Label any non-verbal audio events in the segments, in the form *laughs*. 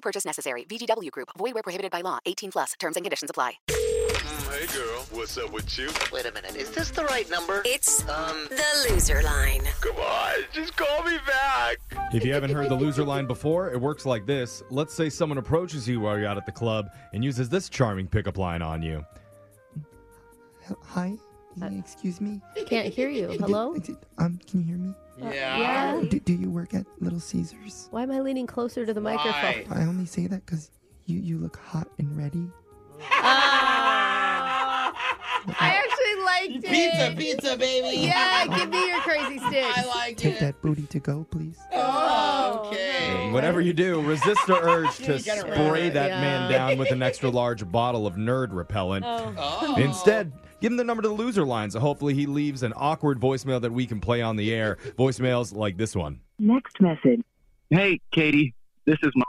No purchase necessary. VGW Group. Void where prohibited by law. 18 plus. Terms and conditions apply. Hey girl, what's up with you? Wait a minute, is this the right number? It's Um, the loser line. Come on, just call me back. If you haven't heard the loser line before, it works like this. Let's say someone approaches you while you're out at the club and uses this charming pickup line on you. Hi, excuse me. Can't hear you. Hello? Um, can you hear me? Yeah. Do, do you work at Little Caesars? Why am I leaning closer to the microphone? I only say that because you you look hot and ready. Ah. I actually liked it. pizza, pizza, baby. Yeah, give me your crazy *laughs* sticks. I like it. Take it. that booty to go, please. Oh, whatever you do, resist the urge *laughs* to spray run. that Yeah. man down with an extra *laughs* large bottle of nerd repellent. Oh. *laughs* Instead, give him the number to the loser line so hopefully he leaves an awkward voicemail that we can play on the air. Voicemails like this one. Next message. Hey, Katie, this is Mike.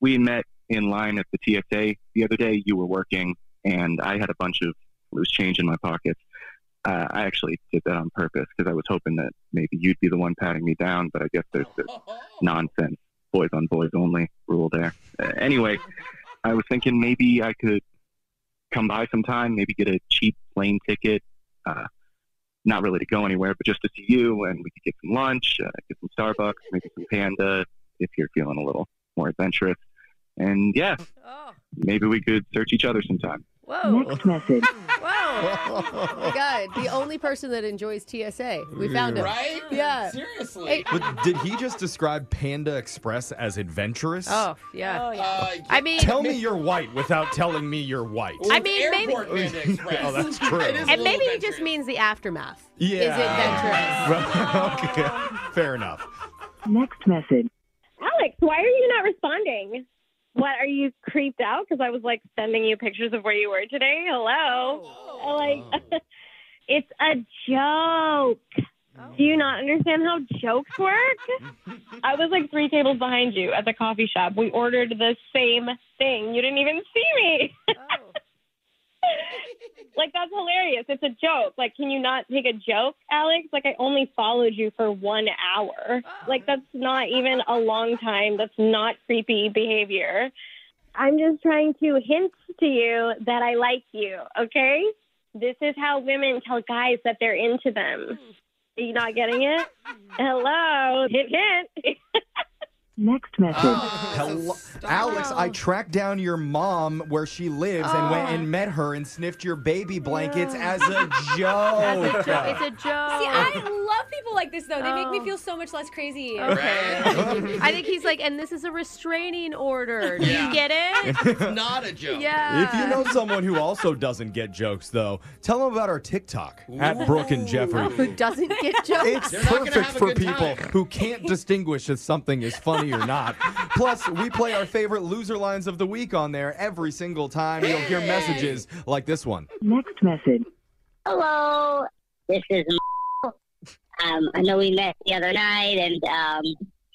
We met in line at the TSA the other day. You were working, and I had a bunch of loose change in my pockets. Uh, I actually did that on purpose because I was hoping that maybe you'd be the one patting me down, but I guess there's this *laughs* nonsense boys on boys only rule there. Uh, anyway, I was thinking maybe I could come by sometime, maybe get a cheap plane ticket. Uh, not really to go anywhere, but just to see you, and we could get some lunch, uh, get some Starbucks, maybe some Panda, if you're feeling a little more adventurous. And yeah, Oh, maybe we could search each other sometime. whoa. Next message. *laughs* Whoa. Oh my God. The only person that enjoys TSA. We found him. Right? Yeah. Seriously. Hey, But did he just describe Panda Express as adventurous? oh, yeah. Uh, I mean, Tell me you're white without telling me you're white. I mean, maybe- Airport Panda *laughs* Express. Oh, that's *laughs* true. It is a and little maybe he adventurous. just means the aftermath. Yeah. Is adventurous. *laughs* okay. Fair enough. Next message. Alex, why are you not responding? What are you creeped out? Because I was like sending you pictures of where you were today. Hello, oh. like oh. *laughs* it's a joke. Oh. Do you not understand how jokes work? *laughs* I was like three tables behind you at the coffee shop. We ordered the same thing. You didn't even see me. Like that's hilarious. It's a joke. Like, can you not take a joke, Alex? Like, I only followed you for one hour. Like, that's not even a long time. That's not creepy behavior. I'm just trying to hint to you that I like you. Okay? This is how women tell guys that they're into them. Are you not getting it? *laughs* Hello, hint, hint. *laughs* Next message. Hello, oh, Alex. I tracked down your mom where she lives and went and oh. met her and sniffed your baby blankets *laughs* as a joke. As a joke. It's a joke. See, I love people people like this though. They make me oh. feel so much less crazy. Okay. *laughs* I think he's like, and this is a restraining order. Do Yeah. you get it? *laughs* It's not a joke. Yeah. If you know someone who also doesn't get jokes, though, tell them about our TikTok at Brooke and Jeffrey. Oh, who doesn't get jokes? It's They're not gonna perfect have a for good people time. who can't distinguish if something is funny or not. *laughs* Plus, we play our favorite loser lines of the week on there every single time. You'll hear messages like this one. Next message. Hello, this is. Um, I know we met the other night, and um,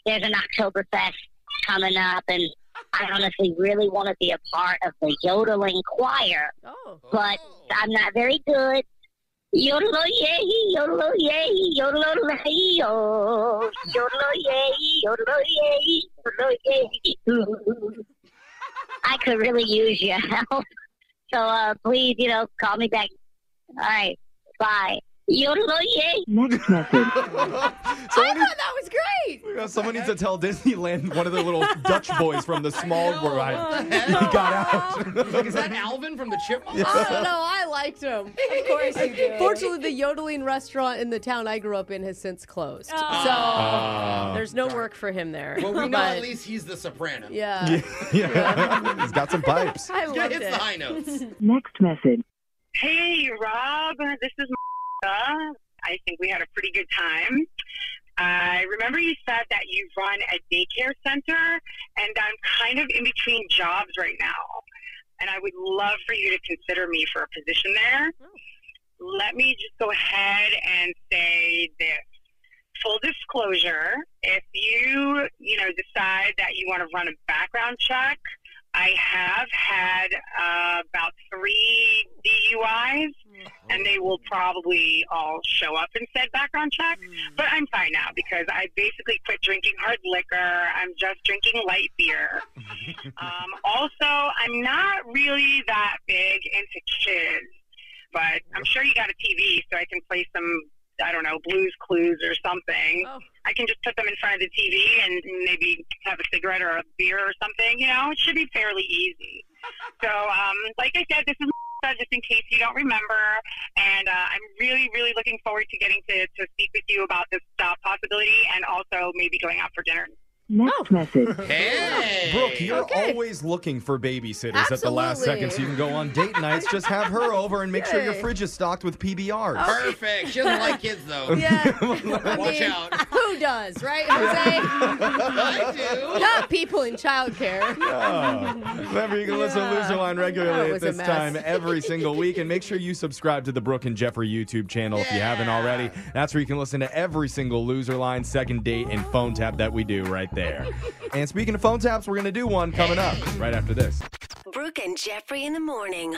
there's an Oktoberfest coming up, and I honestly really want to be a part of the yodeling choir, Oh. but I'm not very good. Yodel yay, yodel yay, yodel yay, yo, yodel yay, yodel yay, yodel yay. I could really use your *laughs* help, so uh, please, you know, call me back. All right, bye. Yodel yay. Next message. I thought that was great. needs, someone needs to tell Disneyland one of the little *laughs* Dutch boys from the small ride. He got out. *laughs* Like, is that Alvin from the Chipmunks? I don't know. I liked him. Of *laughs* course you do. Fortunately, the yodeling restaurant in the town I grew up in has since closed. So Ah. there's no work for him there. Well, we know But, at least he's the soprano. Yeah. yeah. He's got some pipes. I Yeah, loved hits it. the high notes. Next message. Hey, Rob. This is Martha. I think we had a pretty good time. I remember you said that you run a daycare center, and I'm kind of in between jobs right now. And I would love for you to consider me for a position there. Let me just go ahead and say this. Full disclosure, if you, you know, decide that you want to run a background check, I have had uh, about three DUIs, and they will probably all show up in said background check. But I'm fine now because I basically quit drinking hard liquor. I'm just drinking light beer. *laughs* um, also, I'm not really that big into kids, but I'm sure you got a TV, so I can play some. I don't know, Blues Clues or something. I can just put them in front of the TV and maybe have a cigarette or a beer or something. You know, it should be fairly easy. *laughs* So, um, like I said, this is just in case you don't remember, and uh, I'm really, really looking forward to getting to, to speak with you about this uh, possibility and also maybe going out for dinner. Next message. *laughs* Hey. Brooke, you're Okay. always looking for babysitters at the last second so you can go on date nights. Just have her *laughs* over and make sure your fridge is stocked with PBRs. Perfect. She doesn't like kids, though. Yeah. *laughs* Watch mean, out. Who does, right, Jose? I do. Not people in childcare. *laughs* Oh. Remember, you can listen to Loser Line regularly at this time every single week. And make sure you subscribe to the Brooke and Jeffrey YouTube channel if you haven't already. That's where you can listen to every single Loser Line, second date, and phone tap that we do right there. *laughs* And speaking of phone taps, we're going to do one coming up right after this. Brooke and Jeffrey in the morning.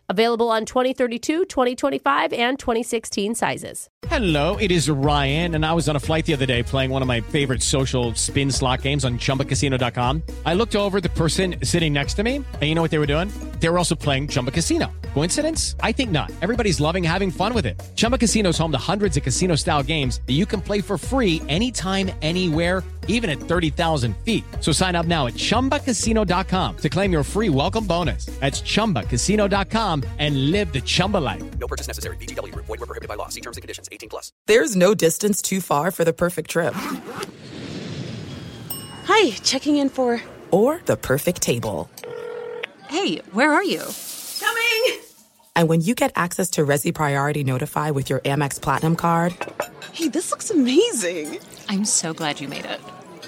Available on 2032, 2025, and 2016 sizes. Hello, it is Ryan, and I was on a flight the other day playing one of my favorite social spin slot games on chumbacasino.com. I looked over the person sitting next to me, and you know what they were doing? They were also playing Chumba Casino. Coincidence? I think not. Everybody's loving having fun with it. Chumba Casino is home to hundreds of casino style games that you can play for free anytime, anywhere, even at 30,000 feet. So sign up now at chumbacasino.com to claim your free welcome bonus. That's chumbacasino.com and live the Chumba life. No purchase necessary. VGW Group. Void were prohibited by law. See terms and conditions. 18 plus. There's no distance too far for the perfect trip. Hi, checking in for. Or the perfect table. Hey, where are you? Coming! And when you get access to Resy Priority Notify with your Amex Platinum card Hey, this looks amazing! I'm so glad you made it.